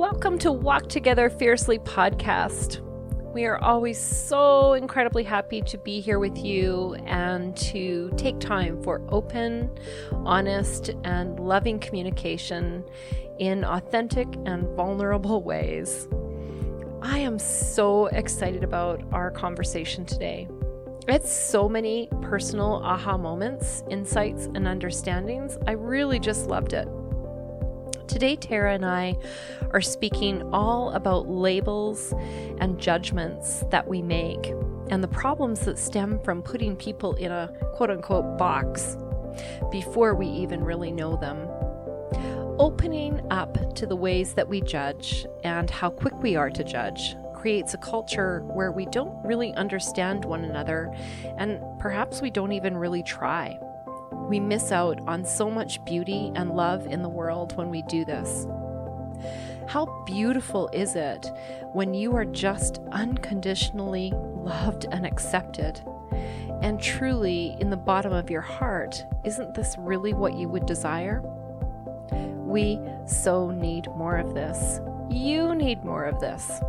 Welcome to Walk Together Fiercely podcast. We are always so incredibly happy to be here with you and to take time for open, honest, and loving communication in authentic and vulnerable ways. I am so excited about our conversation today. It's so many personal aha moments, insights, and understandings. I really just loved it. Today, Tara and I are speaking all about labels and judgments that we make and the problems that stem from putting people in a quote unquote box before we even really know them. Opening up to the ways that we judge and how quick we are to judge creates a culture where we don't really understand one another and perhaps we don't even really try. We miss out on so much beauty and love in the world when we do this. How beautiful is it when you are just unconditionally loved and accepted? And truly, in the bottom of your heart, isn't this really what you would desire? We so need more of this. You need more of this.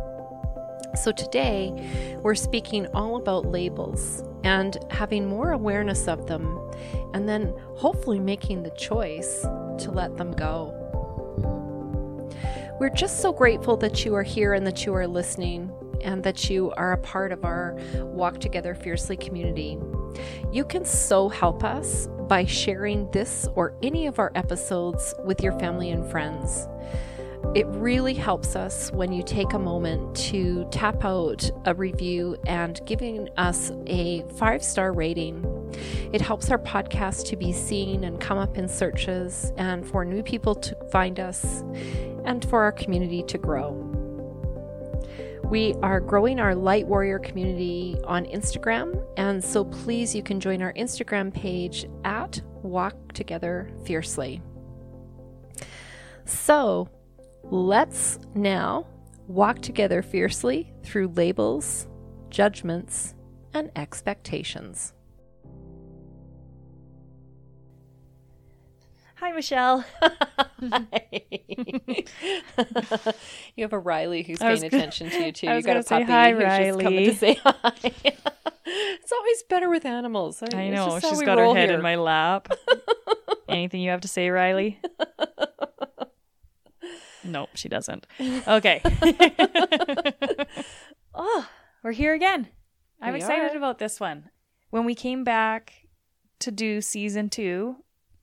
So, today we're speaking all about labels and having more awareness of them, and then hopefully making the choice to let them go. We're just so grateful that you are here and that you are listening and that you are a part of our Walk Together Fiercely community. You can so help us by sharing this or any of our episodes with your family and friends. It really helps us when you take a moment to tap out a review and giving us a five star rating. It helps our podcast to be seen and come up in searches, and for new people to find us, and for our community to grow. We are growing our Light Warrior community on Instagram, and so please you can join our Instagram page at Walk Together Fiercely. So, Let's now walk together fiercely through labels, judgments, and expectations. Hi, Michelle. Hi. you have a Riley who's paying attention to you too. I you got a say puppy hi, who's Riley. just coming to say hi. it's always better with animals. I It's know. she's got her head here. in my lap. Anything you have to say, Riley? Nope, she doesn't. Okay. oh, we're here again. I'm We excited are. about this one. When we came back to do season two,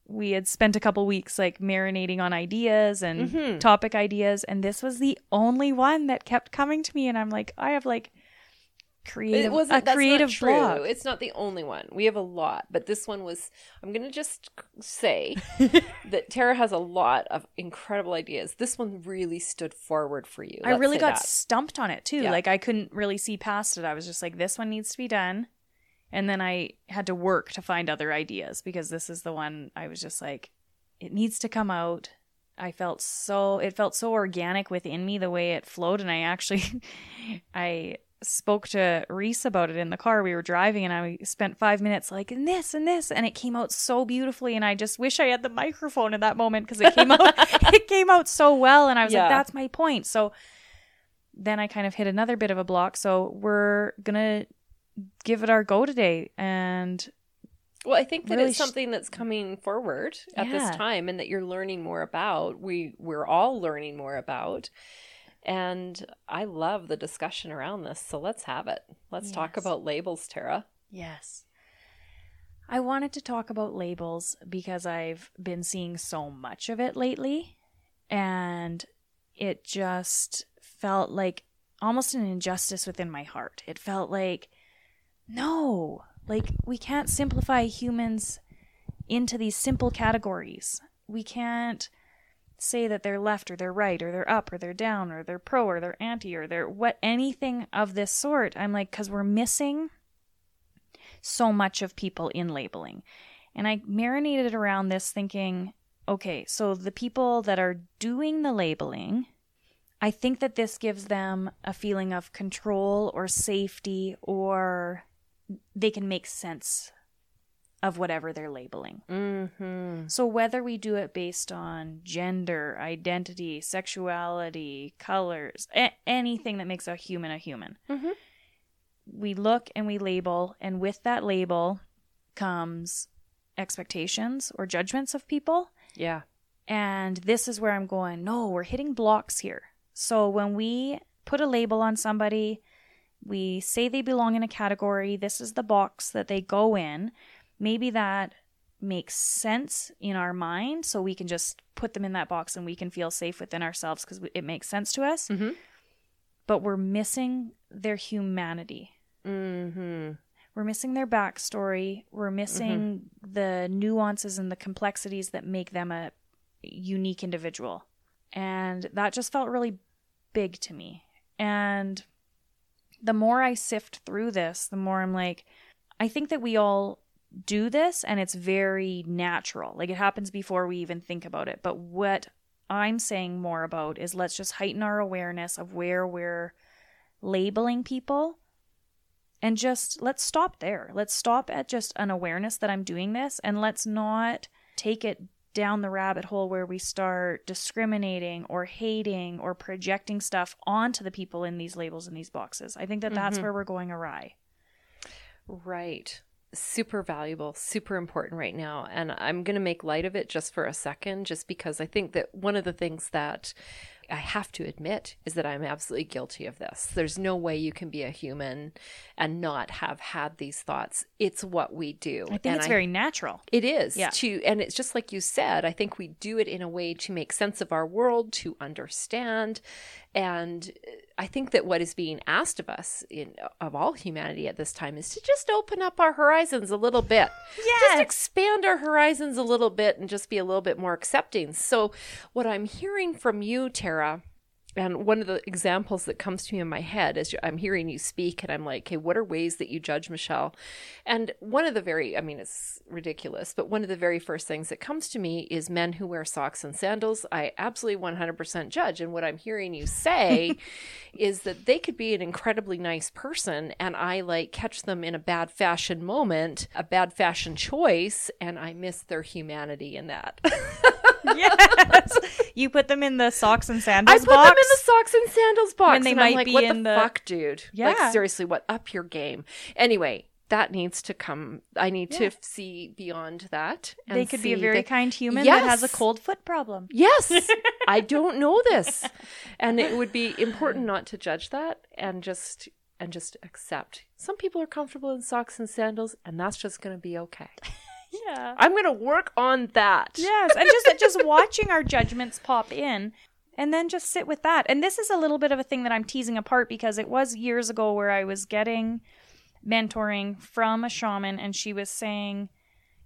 we had spent a couple weeks like marinating on ideas and Mhm. topic ideas, and this was the only one that kept coming to me. And I'm like, I have like creative, it wasn't a creative true. block. It's not the only one. We have a lot, but this one was. I'm going to just say that Tara has a lot of incredible ideas. This one really stood forward for you. I really got that. stumped on it too. Yeah. Like I couldn't really see past it. I was just like, this one needs to be done. And then I had to work to find other ideas because this is the one I was just like, it needs to come out. I felt so it felt so organic within me the way it flowed and I actually I spoke to Reese about it in the car we were driving and I spent 5 minutes like and this and this and it came out so beautifully and I just wish I had the microphone in that moment cuz it came out it came out so well and I was Yeah. like that's my point. So then I kind of hit another bit of a block. So we're gonna give it our go today. And Well, I think that really it's something that's coming forward at this time, and that you're learning more about. We we're all learning more about, and I love the discussion around this. So let's have it. Let's talk about labels, Tara. yes, I wanted to talk about labels because I've been seeing so much of it lately, and it just felt like almost an injustice within my heart. It felt like no, like we can't simplify humans into these simple categories. We can't say that they're left or they're right or they're up or they're down or they're pro or they're anti or they're what anything of this sort. I'm like, because we're missing so much of people in labeling. And I marinated around this thinking, okay, so the people that are doing the labeling, I think that this gives them a feeling of control or safety or they can make sense of whatever they're labeling. Mm-hmm. So whether we do it based on gender, identity, sexuality, colors, a- anything that makes a human a human, Mhm. we look and we label, and with that label comes expectations or judgments of people. Yeah. And this is where I'm going, no, we're hitting blocks here. So when we put a label on somebody, we say they belong in a category, this is the box that they go in. Maybe that makes sense in our mind, so we can just put them in that box and we can feel safe within ourselves because it makes sense to us. Mhm. But we're missing their humanity. Mm-hmm. We're missing their backstory. We're missing the nuances and the complexities that make them a unique individual. And that just felt really big to me. And the more I sift through this, the more I'm like, I think that we all do this and it's very natural. Like it happens before we even think about it. But what I'm saying more about is let's just heighten our awareness of where we're labeling people and just let's stop there. Let's stop at just an awareness that I'm doing this and let's not take it down the rabbit hole where we start discriminating or hating or projecting stuff onto the people in these labels and these boxes. I think that that's mm-hmm. where we're going awry. Right. Super valuable, super important right now. And I'm going to make light of it just for a second, just because I think that one of the things that I have to admit is that I'm absolutely guilty of this. There's no way you can be a human and not have had these thoughts. It's what we do. I think And it's very natural. It is Yeah. to, and it's just like you said. I think we do it in a way to make sense of our world, to understand, and I think that what is being asked of us in of all humanity at this time is to just open up our horizons a little bit, Yeah. just expand our horizons a little bit, and just be a little bit more accepting. So, what I'm hearing from you, Tara, and one of the examples that comes to me in my head as I'm hearing you speak, and I'm like, okay, what are ways that you judge Michelle? And one of the very, I mean, it's ridiculous, but one of the very first things that comes to me is men who wear socks and sandals. I absolutely 100% judge. And what I'm hearing you say is that they could be an incredibly nice person, and I like catch them in a bad fashion moment, a bad fashion choice, and I miss their humanity in that. yes. You put them in the socks and sandals. Box. I put box. them in the socks and sandals box. And they and I'm might like, be what in the, the- fuck, dude? Like Yeah. seriously, what up your game? Anyway, that needs to come. I need Yeah. to see beyond that. And they could be a very that- kind human that has a cold foot problem. Yes, I don't know this, and it would be important not to judge that and just and just accept. Some people are comfortable in socks and sandals, and that's just going to be okay. Yeah. I'm going to work on that. Yes, and just just watching our judgments pop in and then just sit with that. And this is a little bit of a thing that I'm teasing apart because it was years ago where I was getting mentoring from a shaman and she was saying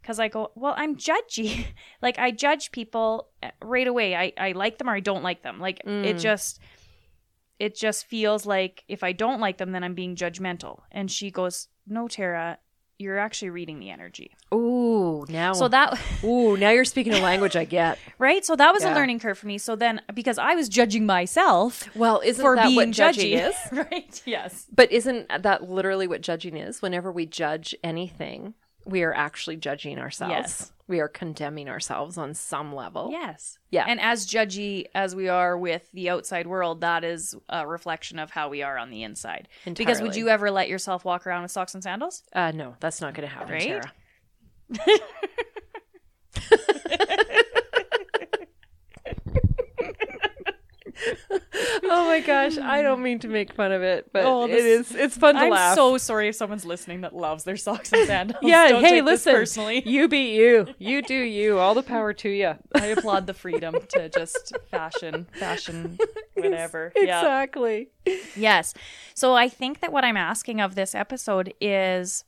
cuz I go, "Well, I'm judgy." like I judge people uh, right away. I I like them or I don't like them. Like it Mm. just it just feels like if I don't like them then I'm being judgmental. And she goes, "No, Tara, you're actually reading the energy." Ooh, now. So that Ooh, now you're speaking a language I get. right? So that was Yeah. a learning curve for me. So then, because I was judging myself Well, isn't for that being what judging judgy, is? right? Yes. But isn't that literally what judging is? Whenever we judge anything, we are actually judging ourselves. Yes. We are condemning ourselves on some level. Yes. Yeah. And as judgy as we are with the outside world, that is a reflection of how we are on the inside. Because would you ever let yourself walk around with socks and sandals? Uh, no, that's not going to happen, Right? Tara. Oh my gosh, I don't mean to make fun of it, but Oh, this- is it's fun to laugh. I'm so sorry if someone's listening that loves their socks and sandals. yeah, Don't hey, listen. personally. You be you. You do you. All the power to you. I applaud the freedom to just fashion, fashion, whatever. Yeah. Exactly. Yes. So I think that what I'm asking of this episode is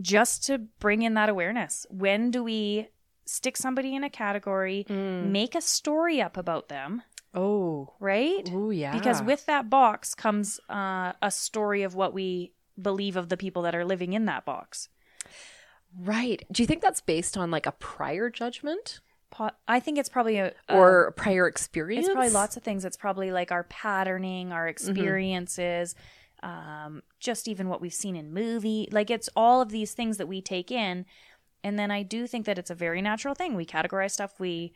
just to bring in that awareness. When do we stick somebody in a category, make a story up about them, Oh. right? Ooh, yeah. Because with that box comes uh, a story of what we believe of the people that are living in that box. Right. Do you think that's based on like a prior judgment I think it's probably a, a or a prior experience? It's probably lots of things. It's probably like our patterning, our experiences, um, just even what we've seen in movie. Like it's all of these things that we take in, And then I do think that it's a very natural thing. We categorize stuff. We,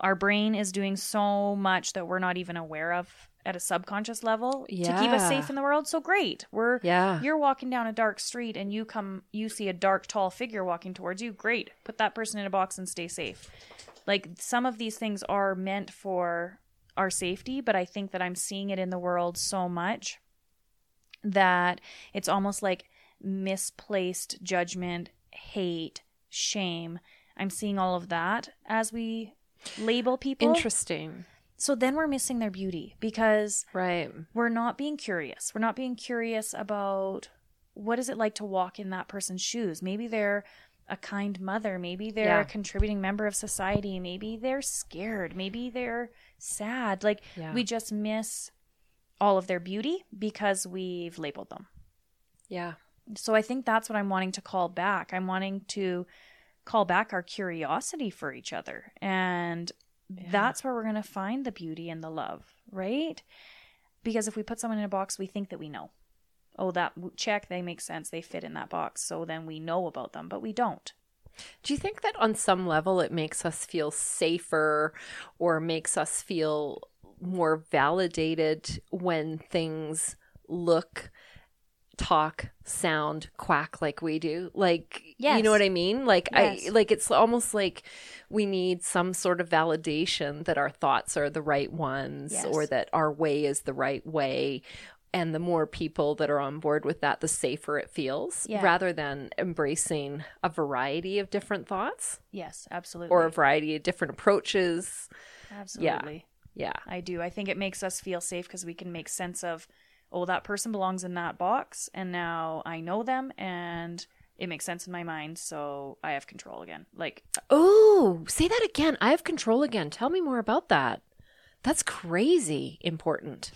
our brain is doing so much that we're not even aware of at a subconscious level to keep us safe in the world. So great. We're, Yeah. you're walking down a dark street and you come, you see a dark, tall figure walking towards you. Great. Put that person in a box and stay safe. Like some of these things are meant for our safety, but I think that I'm seeing it in the world so much that it's almost like misplaced judgment, hate, shame. I'm seeing all of that as we label people. Interesting. so then we're missing their beauty because Right. we're not being curious. We're not being curious about what is it like to walk in that person's shoes. Maybe they're a kind mother, maybe they're Yeah. a contributing member of society, maybe they're scared, maybe they're sad. Like Yeah. we just miss all of their beauty because we've labeled them. Yeah. So I think that's what I'm wanting to call back. I'm wanting to call back our curiosity for each other. And that's where we're going to find the beauty and the love, right? Because if we put someone in a box, we think that we know. Oh, that check, they make sense. They fit in that box. So then we know about them, but we don't. Do you think that on some level it makes us feel safer or makes us feel more validated when things look, talk, sound, quack like we do? Like, you know what I mean? Like, I like it's almost like we need some sort of validation that our thoughts are the right ones Yes. or that our way is the right way. And the more people that are on board with that, the safer it feels, Yeah. rather than embracing a variety of different thoughts Yes, absolutely. or a variety of different approaches. absolutely. Yeah. I do. I think it makes us feel safe because we can make sense of, oh, that person belongs in that box, and now I know them, and it makes sense in my mind, so I have control again. Like, Oh, say that again. I have control again. Tell me more about that. That's crazy important.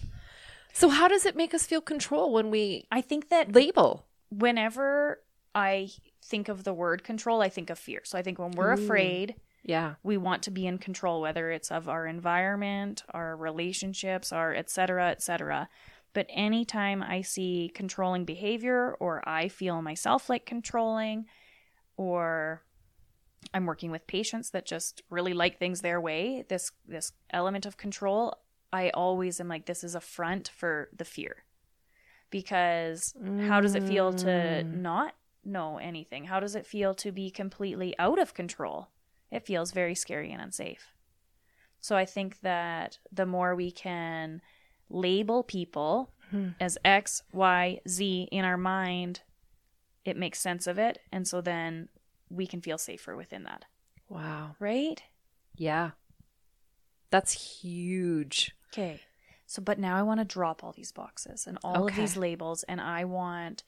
So, how does it make us feel control when we I think that label? whenever I think of the word control, I think of fear. So I think when we're afraid, Yeah. we want to be in control, whether it's of our environment, our relationships, our et cetera, et cetera. But anytime I see controlling behavior or I feel myself like controlling or I'm working with patients that just really like things their way, this this element of control, I always am like this is a front for the fear. Because how does it feel to mm. not know anything? How does it feel to be completely out of control? It feels very scary and unsafe. So I think that the more we can label people hmm. as X, Y, Z in our mind, it makes sense of it. And so then we can feel safer within that. Wow. Right? Yeah. That's huge. Okay. So, but now I want to drop all these boxes and all of these labels, and I want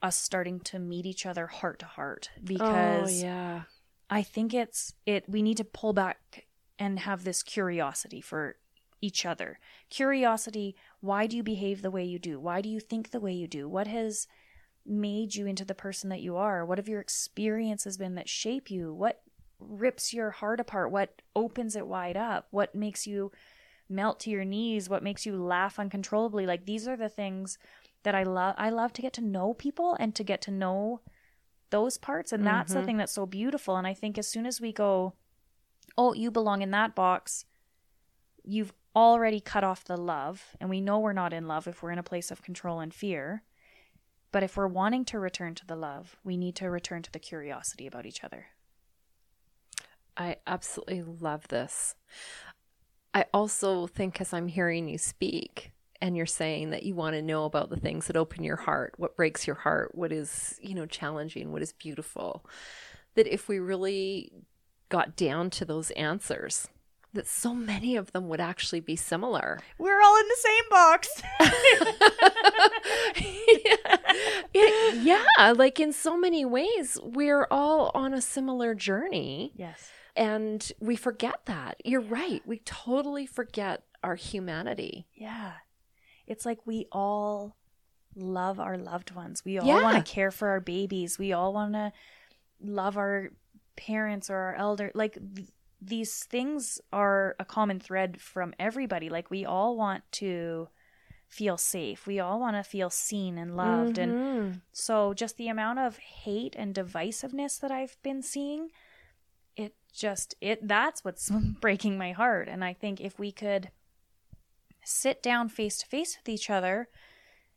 us starting to meet each other heart to heart oh, because oh, yeah. I think it's it we need to pull back and have this curiosity for each other. Curiosity, why do you behave the way you do? Why do you think the way you do? What has made you into the person that you are? What have your experiences been that shape you? What rips your heart apart? What opens it wide up? What makes you melt to your knees? What makes you laugh uncontrollably? Like these are the things that I love I love to get to know people and to get to know those parts and that's the mm-hmm. thing that's so beautiful and i think as soon as we go oh you belong in that box you've already cut off the love and we know we're not in love if we're in a place of control and fear but if we're wanting to return to the love we need to return to the curiosity about each other I absolutely love this. I also think, as I'm hearing you speak, and you're saying that you want to know about the things that open your heart, what breaks your heart, what is, you know, challenging, what is beautiful, that if we really got down to those answers, that so many of them would actually be similar. we're all in the same box yeah. yeah, like in so many ways, we're all on a similar journey. yes And we forget that. You're right. We totally forget our humanity. yeah it's like we all love our loved ones we all Yeah. want to care for our babies we all want to love our parents or our elder like th- these things are a common thread from everybody like we all want to feel safe. We all want to feel seen and loved. And Mhm. so, just the amount of hate and divisiveness that I've been seeing, it just, it, that's what's breaking my heart. And I think if we could sit down face to face with each other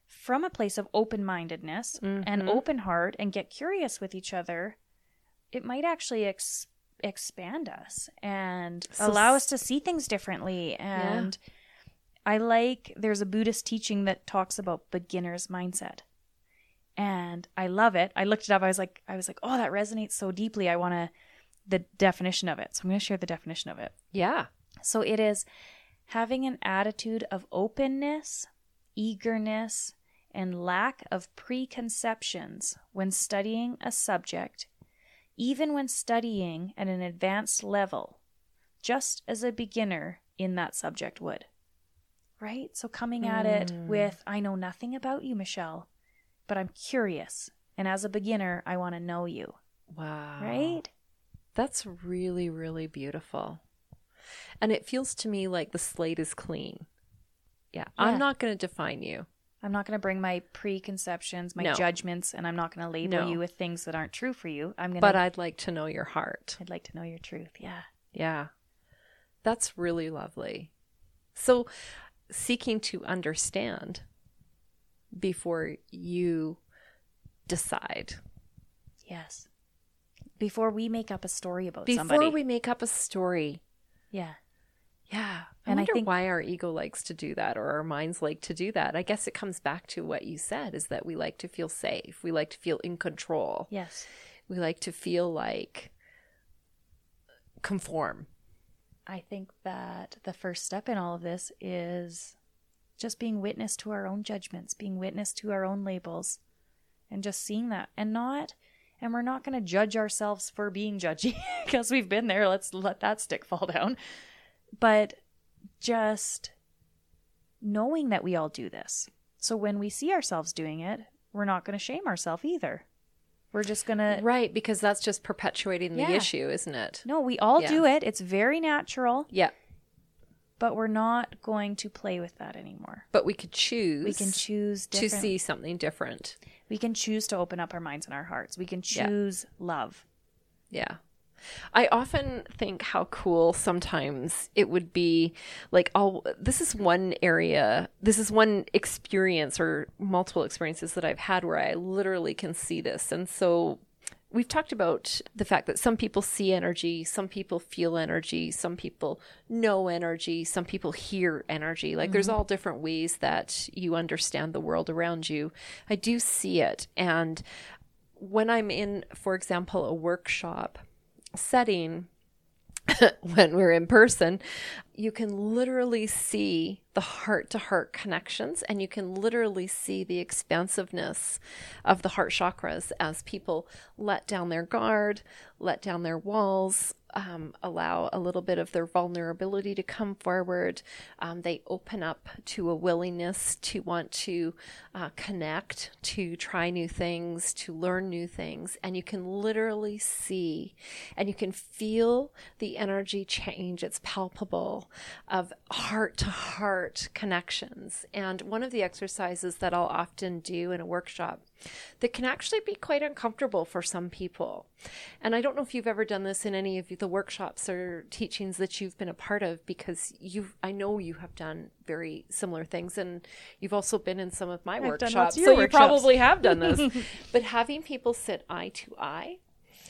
from a place of open mindedness and Mhm. open heart and get curious with each other, it might actually ex- expand us and So allow us to see things differently. And I like, there's a Buddhist teaching that talks about beginner's mindset. And I love it. I looked it up. I was like, I was like, oh, that resonates so deeply. I want to, the definition of it. So I'm going to share the definition of it. Yeah. So it is having an attitude of openness, eagerness, and lack of preconceptions when studying a subject, even when studying at an advanced level, just as a beginner in that subject would. Right? So coming at it Mm. with, I know nothing about you, Michelle, but I'm curious. And as a beginner, I want to know you. Wow. Right? That's really, really beautiful. And it feels to me like the slate is clean. Yeah. Yeah. I'm not going to define you. I'm not going to bring my preconceptions, my No. judgments, and I'm not going to label No. you with things that aren't true for you. I'm going But. I'd like to know your heart. I'd like to know your truth. Yeah. Yeah. That's really lovely. So, seeking to understand before you decide. Yes. Before we make up a story about Before somebody. we make up a story. Yeah. Yeah. I And I wonder think- why our ego likes to do that or our minds like to do that. I guess it comes back to what you said is that we like to feel safe. We like to feel in control. Yes. We like to feel like conform. I think that the first step in all of this is just being witness to our own judgments, being witness to our own labels, and just seeing that and not. And we're not going to judge ourselves for being judgy because we've been there. Let's let that stick fall down. But just knowing that we all do this. So when we see ourselves doing it, we're not going to shame ourselves either. We're just going to Right, because that's just perpetuating the Yeah. issue, isn't it? No, we all Yeah. do it. It's very natural, Yeah. But we're not going to play with that anymore. But we could choose We can choose to see something different. We can choose to open up our minds and our hearts. We can Yeah. choose love. Yeah. I often think how cool sometimes it would be like oh this is one area this is one experience or multiple experiences that I've had where I literally can see this and so we've talked about the fact that some people see energy, some people feel energy, some people know energy, some people hear energy. Like there's mm-hmm. all different ways that you understand the world around you. I do see it and when I'm in for example a workshop setting when we're in person, you can literally see the heart to heart connections and you can literally see the expansiveness of the heart chakras as people let down their guard, let down their walls, um, allow a little bit of their vulnerability to come forward. Um, they open up to a willingness to want to uh, connect, to try new things, to learn new things. And you can literally see and you can feel the energy change. It's palpable of heart to heart connections. And one of the exercises that I'll often do in a workshop that can actually be quite uncomfortable for some people. And I don't know if you've ever done this in any of the workshops or teachings that you've been a part of because you I know you have done very similar things and you've also been in some of my done workshops. of So your you probably have done this. but having people sit eye to eye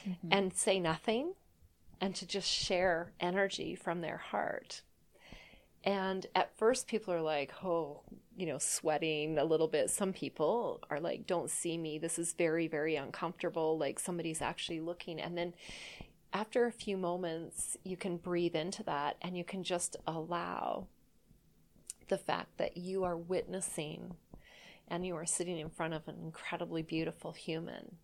mm-hmm. and say nothing and to just share energy from their heart. And at first, people are like, oh, you know, sweating a little bit. Some people are like, don't see me. This is very, very uncomfortable. Like somebody's actually looking. And then after a few moments, you can breathe into that and you can just allow the fact that you are witnessing and you are sitting in front of an incredibly beautiful human.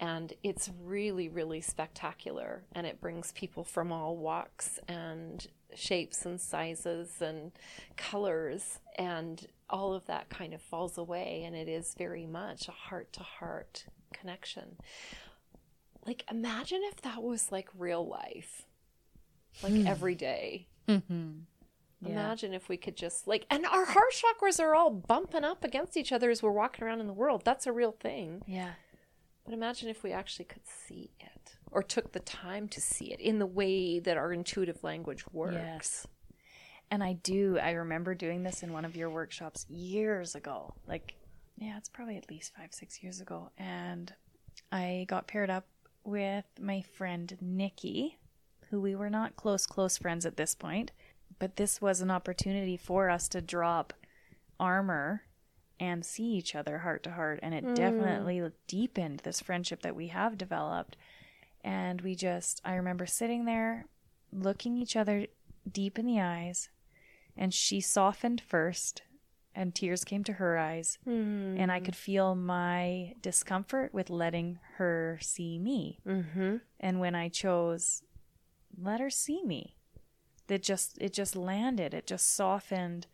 And it's really, really spectacular. And it brings people from all walks and shapes and sizes and colors. And all of that kind of falls away. And it is very much a heart to heart connection. Like, imagine if that was like real life, like hmm. every day. Mm-hmm. Yeah. Imagine if we could just like, and our heart chakras are all bumping up against each other as we're walking around in the world. That's a real thing. Yeah. But imagine if we actually could see it or took the time to see it in the way that our intuitive language works. Yes. And I do, I remember doing this in one of your workshops years ago. Like, yeah, it's probably at least five, six years ago. And I got paired up with my friend Nikki, who we were not close, close friends at this point. But this was an opportunity for us to drop armor and see each other heart to heart. And it mm. definitely deepened this friendship that we have developed. And we just, I remember sitting there looking each other deep in the eyes, and she softened first, and tears came to her eyes. And I could feel my discomfort with letting her see me. Mm-hmm. And when I chose, let her see me, it just it just landed. It just softened.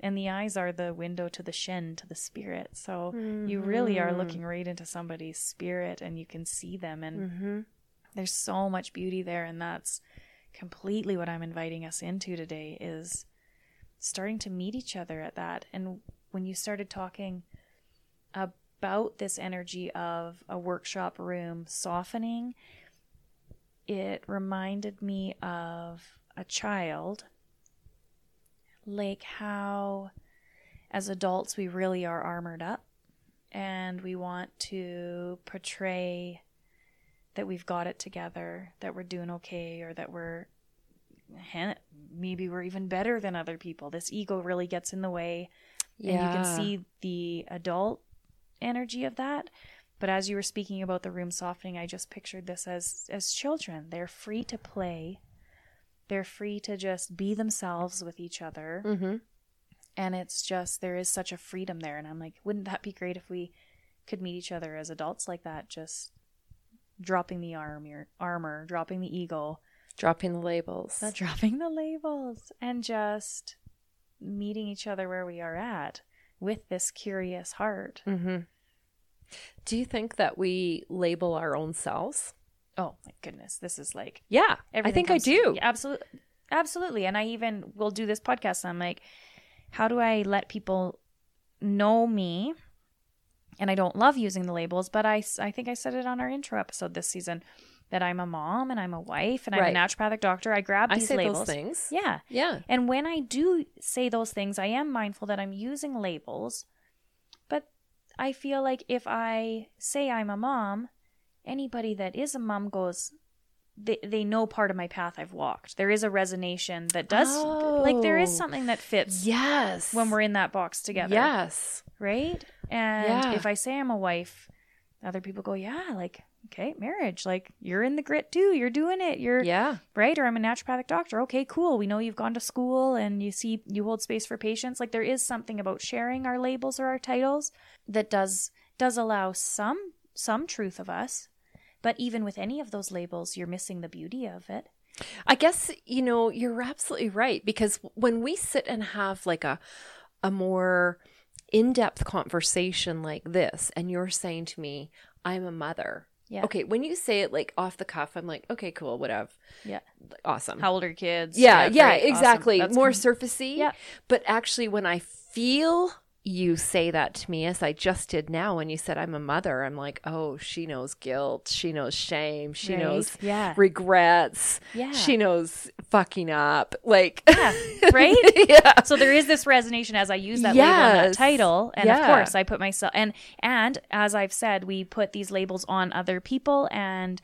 And the eyes are the window to the shin to the spirit. So you really are looking right into somebody's spirit, and you can see them. And Mm-hmm. There's so much beauty there and that's completely what i'm inviting us into today is starting to meet each other at that. And when you started talking about this energy of a workshop room softening it reminded me of a child. Like how as adults we really are armored up and we want to portray that we've got it together, that we're doing okay, or that we're maybe we're even better than other people. This ego really gets in the way, and you can see the adult energy of that. But as you were speaking about the room softening, I just pictured this as as children. They're free to play. They're free to just be themselves with each other. Mm-hmm. And it's just there is such a freedom there and I'm like, wouldn't that be great if we could meet each other as adults like that, just dropping the armor, armor, dropping the eagle, Dropping the labels. not dropping the labels, and just meeting each other where we are at with this curious heart. mm-hmm. Do you think that we label our own selves? Oh my goodness, this is like Yeah, I think I do. Yeah, absolutely, absolutely. And I even will do this podcast. And I'm like, how do I let people know me? And I don't love using the labels, but I, I think I said it on our intro episode this season that I'm a mom and I'm a wife and I'm Right. a naturopathic doctor. I grab I these say labels. those things. Yeah. Yeah. And when I do say those things, I am mindful that I'm using labels. But I feel like if I say I'm a mom, anybody that is a mom goes, they, they know part of my path I've walked. There is a resonation that does, like, there is Oh. something that fits Yes. when we're in that box together. Yes. Right? And Yeah. if I say I'm a wife, other people go, yeah, like, okay, marriage. Like, you're in the grit too. You're doing it. You're, Yeah. right? Or I'm a naturopathic doctor. Okay, cool. We know you've gone to school and you see you hold space for patients. Like there is something about sharing our labels or our titles that does does allow some some truth of us. But even with any of those labels, you're missing the beauty of it. I guess you know you're absolutely right because when we sit and have like a a more in-depth conversation like this and you're saying to me I'm a mother. Yeah. Okay, when you say it like off the cuff I'm like okay, cool, whatever. Yeah. Awesome. How old are kids? yeah, yeah, great, awesome. exactly. That's More com- surfacey. Yeah. But actually when I feel you say that to me as I just did now when you said I'm a mother, I'm like, oh, she knows guilt, she knows shame, she Right. knows Yeah. regrets, Yeah. she knows fucking up. Like, Yeah, right? yeah. so there is this resonation as I use that label and that title, and of course I put myself and and as I've said, we put these labels on other people, and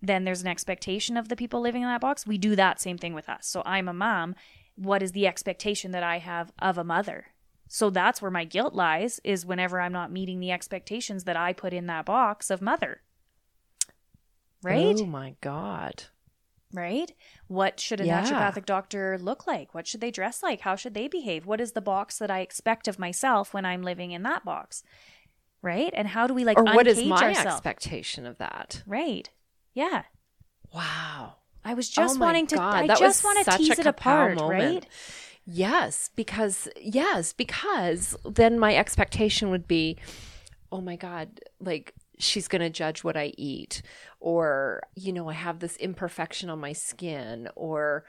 then there's an expectation of the people living in that box. We do that same thing with us. So I'm a mom. What is the expectation that I have of a mother? So that's where my guilt lies. Is whenever I'm not meeting the expectations that I put in that box of mother. Right Oh my God. right? What should a Yeah. naturopathic doctor look like? What should they dress like? How should they behave? What is the box that I expect of myself when I'm living in that box? Right? And how do we like Or what is my ourselves? expectation of that? Right. Yeah. Wow. I was oh just Oh wanting to God, I that just want to tease a it apart, moment. right? Yes, because yes, because then my expectation would be, oh my god, like she's going to judge what I eat, or, you know, I have this imperfection on my skin, or,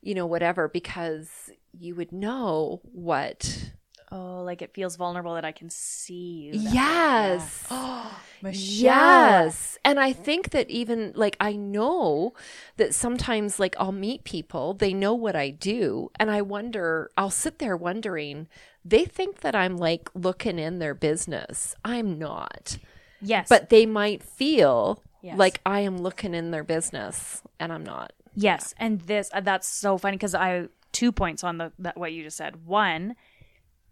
you know, whatever, because you would know what. Oh, like it feels vulnerable that I can see you. that. Yes. Yeah. Yes. And I think that even like I know that sometimes like I'll meet people, they know what I do, and I wonder, I'll sit there wondering, they think that I'm like looking in their business. I'm not. Yes. But they might feel Yes. like I am looking in their business and I'm not. Yes, and this uh, that's so funny because I two points on the that what you just said. One,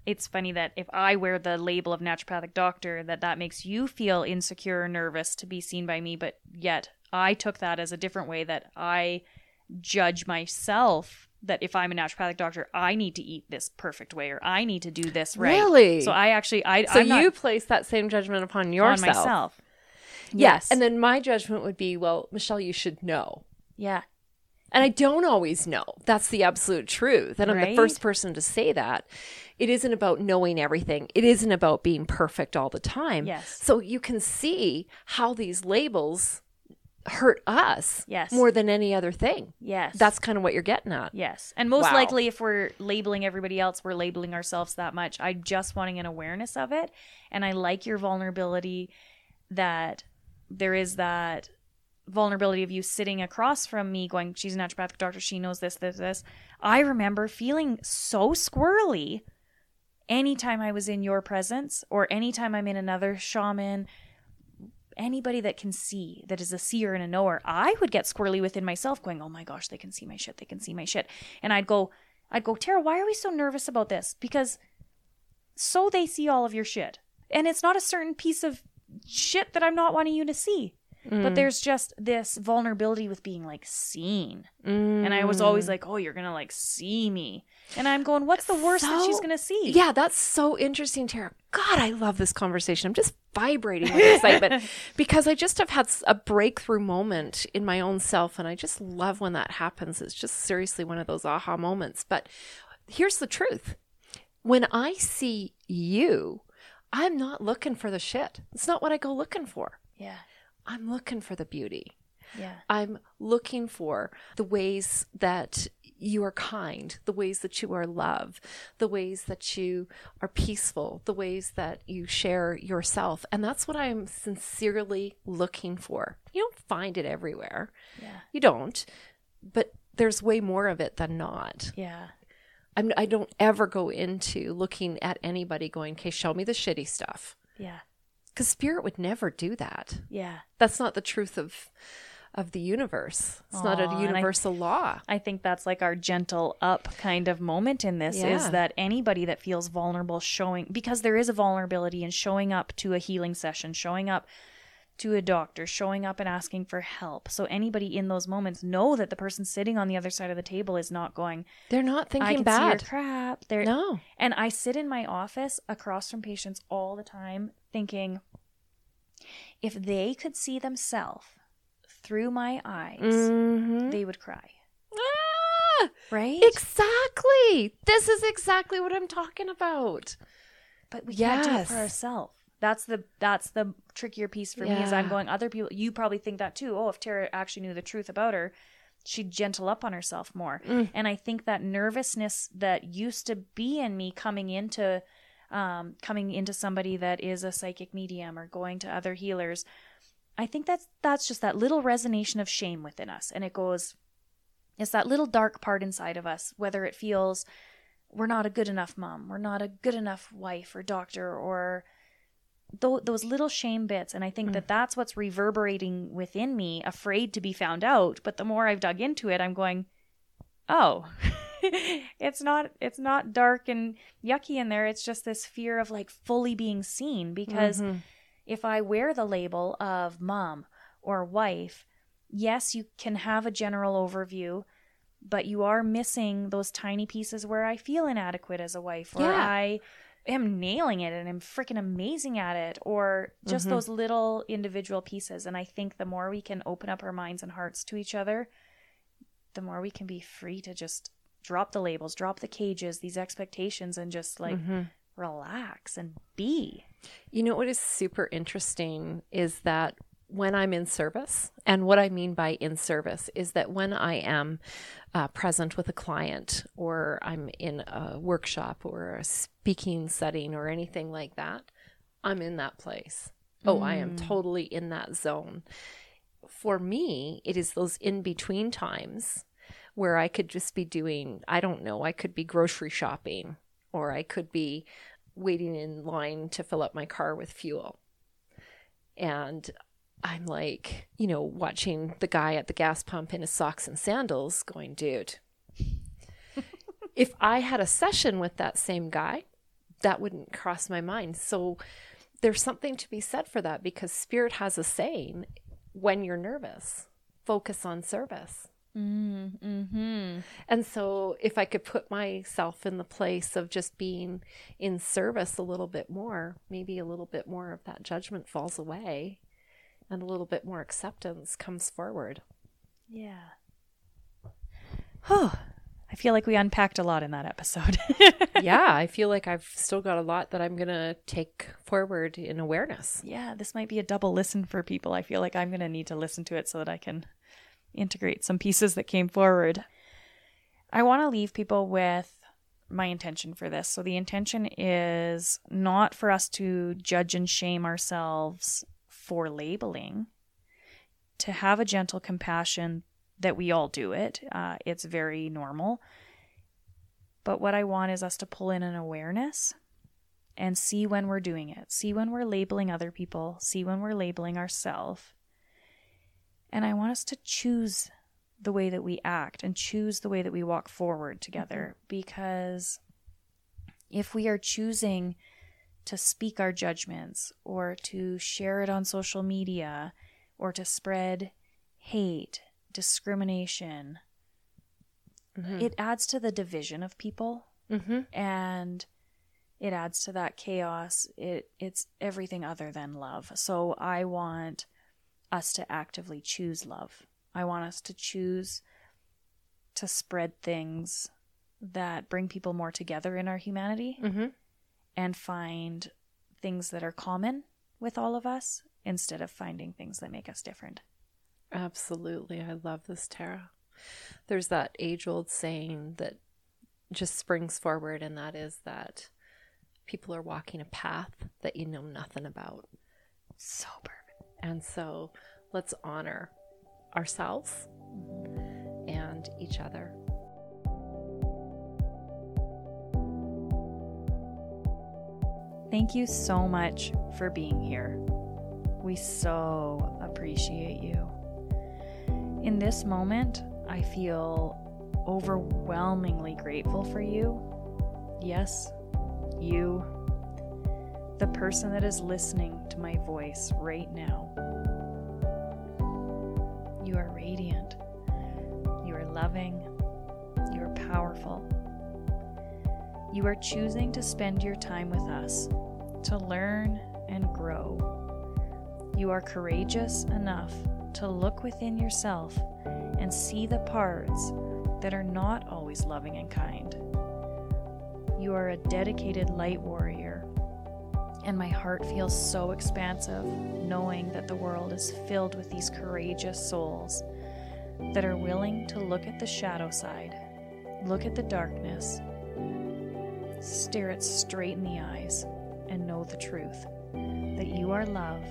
it's funny that if I wear the label of naturopathic doctor, that that makes you feel insecure or nervous to be seen by me, but yet I took that as a different way that I judge myself that if I'm a naturopathic doctor, I need to eat this perfect way or I need to do this right. Really? So I actually I So I'm not you place that same judgment upon on yourself. myself. Yes. And then my judgment would be, well, Michelle, you should know. yeah. And I don't always know. That's the absolute truth. And I'm the first person to say that. It isn't about knowing everything. It isn't about being perfect all the time. Yes. So you can see how these labels hurt us Yes. more than any other thing. Yes. That's kind of what you're getting at. Yes. And most Wow. likely, if we're labeling everybody else, we're labeling ourselves that much. I'm just wanting an awareness of it. And I like your vulnerability that there is that vulnerability of you sitting across from me going, she's a naturopathic doctor. She knows this, this, this. I remember feeling so squirrely anytime I was in your presence or anytime I'm in another shaman. Anybody that can see that is a seer and a knower i would get squirrely within myself going oh my gosh they can see my shit they can see my shit. And i'd go i'd go tara why are we so nervous about this? Because so they see all of your shit. And it's not a certain piece of shit that i'm not wanting you to see but mm. there's just this vulnerability with being like seen and i was always mm. like oh you're gonna like see me and i'm going what's the worst that she's gonna see Yeah, that's so interesting, Tara. God, I love this conversation. I'm just vibrating with excitement because I just have had a breakthrough moment in my own self. And I just love when that happens. It's just seriously one of those aha moments. But here's the truth when I see you, I'm not looking for the shit. It's not what I go looking for. yeah I'm looking for the beauty. yeah I'm looking for the ways that you are kind, the ways that you are love, the ways that you are peaceful, the ways that you share yourself. And that's what I'm sincerely looking for. You don't find it everywhere. yeah You don't, but there's way more of it than not. yeah I'm, I don't ever go into looking at anybody going, okay, show me the shitty stuff. yeah Because spirit would never do that. yeah That's not the truth of of the universe. It's not a and I- universal law. I think that's like our gentle up kind of moment in this Yeah. is that anybody that feels vulnerable showing because there is a vulnerability in showing up to a healing session, showing up to a doctor, showing up and asking for help. So anybody in those moments know that the person sitting on the other side of the table is not going, They're not thinking I can see your crap. They're No. and I sit in my office across from patients all the time thinking if they could see themselves through my eyes, Mhm. they would cry. Ah, Right? exactly. This is exactly what I'm talking about. but we can't do it for ourselves. That's the that's the trickier piece for me is I'm going other people you probably think that too. Oh, if Tara actually knew the truth about her, she'd gentle up on herself more. Mm. And I think that nervousness that used to be in me coming into um, coming into somebody that is a psychic medium or going to other healers, I think that's that's just that little resonation of shame within us, and it goes. It's that little dark part inside of us, whether it feels we're not a good enough mom, we're not a good enough wife or doctor, or th- those little shame bits. And I think that that's what's reverberating within me, afraid to be found out. But the more I've dug into it, I'm going, oh, it's not it's not dark and yucky in there. It's just this fear of like fully being seen because Mhm. if I wear the label of mom or wife, yes, you can have a general overview, but you are missing those tiny pieces where I feel inadequate as a wife, or Yeah. I am nailing it and I'm freaking amazing at it, or just Mhm. those little individual pieces. And I think the more we can open up our minds and hearts to each other, the more we can be free to just drop the labels, drop the cages, these expectations, and just like Mhm. relax and be. You know what is super interesting is that when I'm in service, and what I mean by in service is that when I am uh, present with a client or I'm in a workshop or a speaking setting or anything like that, I'm in that place. Oh, I am totally in that zone. For me, it is those in between times where I could just be doing, I don't know, I could be grocery shopping or I could be waiting in line to fill up my car with fuel. And I'm like, you know, watching the guy at the gas pump in his socks and sandals going, dude, if I had a session with that same guy, that wouldn't cross my mind. So there's something to be said for that because Spirit has a saying when you're nervous, focus on service. Mm-hmm. And so, if I could put myself in the place of just being in service a little bit more, maybe a little bit more of that judgment falls away and a little bit more acceptance comes forward. Yeah. Oh, I feel like we unpacked a lot in that episode. yeah, I feel like I've still got a lot that I'm going to take forward in awareness. yeah, this might be a double listen for people. I feel like I'm going to need to listen to it so that I can integrate some pieces that came forward. I want to leave people with my intention for this. So, the intention is not for us to judge and shame ourselves for labeling, to have a gentle compassion that we all do it. Uh, it's very normal. But what I want is us to pull in an awareness and see when we're doing it. See when we're labeling other people. See when we're labeling ourselves. And I want us to choose the way that we act and choose the way that we walk forward together because if we are choosing to speak our judgments or to share it on social media or to spread hate, discrimination, it adds to the division of people Mm-hmm. and it adds to that chaos. It it's everything other than love. So I want us to actively choose love. I want us to choose to spread things that bring people more together in our humanity Mm-hmm. And find things that are common with all of us instead of finding things that make us different. Absolutely. I love this, Tara. There's that age old saying that just springs forward, and that is that people are walking a path that you know nothing about. So perfect. And so let's honor ourselves and each other. Thank you so much for being here. We so appreciate you. In this moment, I feel overwhelmingly grateful for you. Yes, you, the person that is listening to my voice right now. You are radiant. You are loving. You are choosing to spend your time with us to learn and grow. You are courageous enough to look within yourself and see the parts that are not always loving and kind. You are a dedicated light warrior, and my heart feels so expansive knowing that the world is filled with these courageous souls that are willing to look at the shadow side, look at the darkness, stare it straight in the eyes, and know the truth that you are love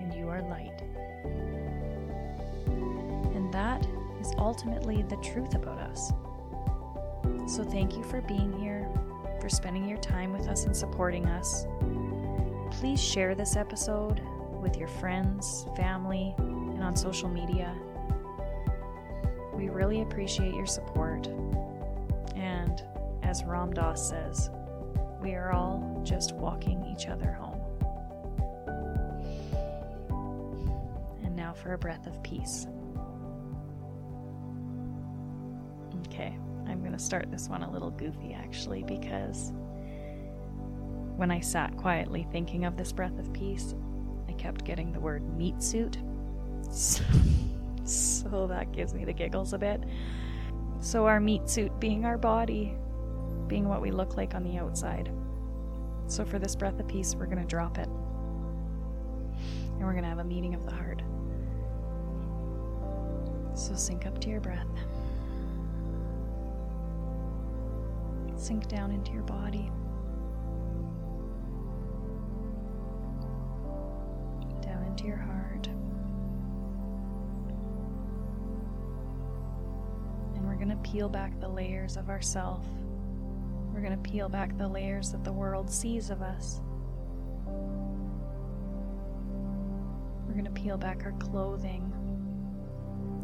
and you are light. And that is ultimately the truth about us. So thank you for being here, for spending your time with us and supporting us. Please share this episode with your friends, family, and on social media. We really appreciate your support. As Ram Dass says, we are all just walking each other home. And now for a breath of peace. Okay, I'm going to start this one a little goofy actually because when I sat quietly thinking of this breath of peace, I kept getting the word meat suit. So, so that gives me the giggles a bit. So, our meat suit being our body, being what we look like on the outside. So, for this breath of peace, we're going to drop it. And we're going to have a meeting of the heart. So, sink up to your breath. Sync down into your body. Down into your heart. And we're going to peel back the layers of ourself we're going to peel back the layers that the world sees of us. We're going to peel back our clothing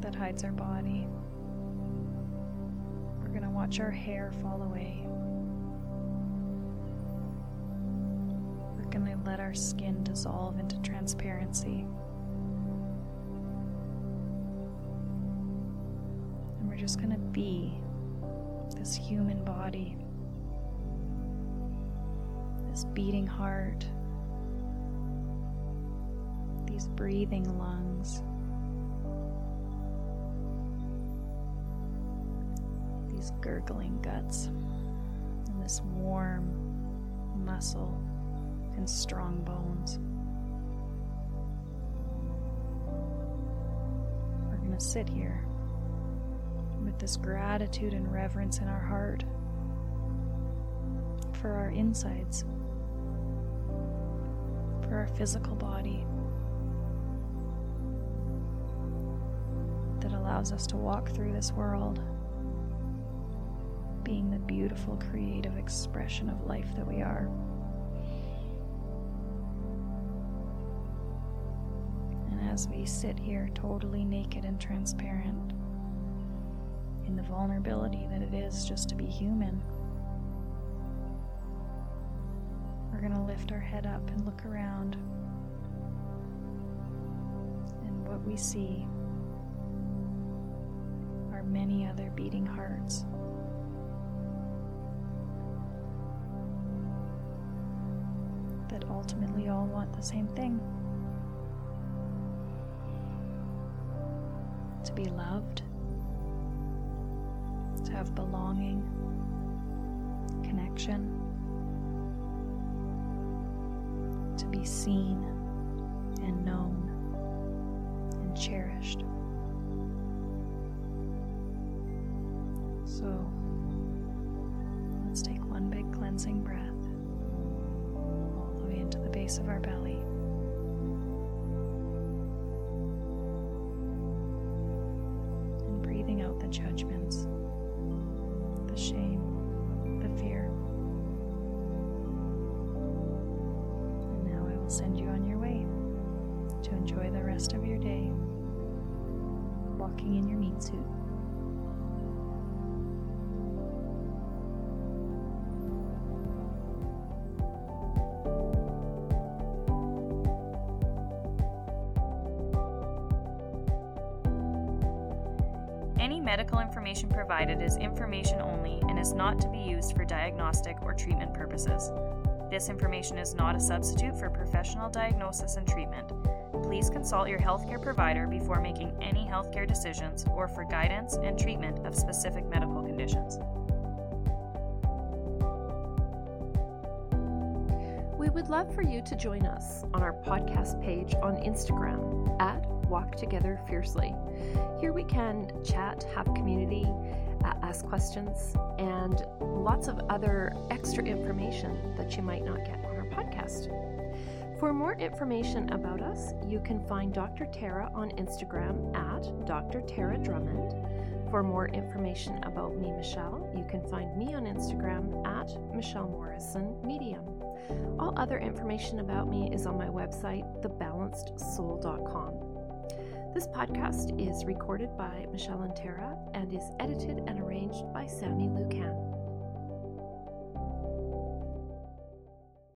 that hides our body. We're going to watch our hair fall away. We're going to let our skin dissolve into transparency. And we're just going to be this human body this beating heart, these breathing lungs, these gurgling guts, and this warm muscle and strong bones. We're going to sit here with this gratitude and reverence in our heart for our insides our physical body that allows us to walk through this world being the beautiful creative expression of life that we are. And as we sit here totally naked and transparent in the vulnerability that it is just to be human. Going to lift our head up and look around. And what we see are many other beating hearts. That ultimately all want the same thing to be loved, to have belonging, connection. To be seen and known and cherished. So let's take one big cleansing breath all the way into the base of our belly. Medical information provided is information only and is not to be used for diagnostic or treatment purposes. This information is not a substitute for professional diagnosis and treatment. Please consult your healthcare provider before making any healthcare decisions or for guidance and treatment of specific medical conditions. We would love for you to join us on our podcast page on Instagram at Walk Together Fiercely. Here we can chat, have community, uh, ask questions, and lots of other extra information that you might not get on our podcast. For more information about us, you can find Dr. Tara on Instagram at Dr. Tara Drummond. For more information about me, Michelle, you can find me on Instagram at Michelle Morrison Medium. All other information about me is on my website, thebalancedsoul.com. This podcast is recorded by Michelle and Tara and is edited and arranged by Sammy Lucan.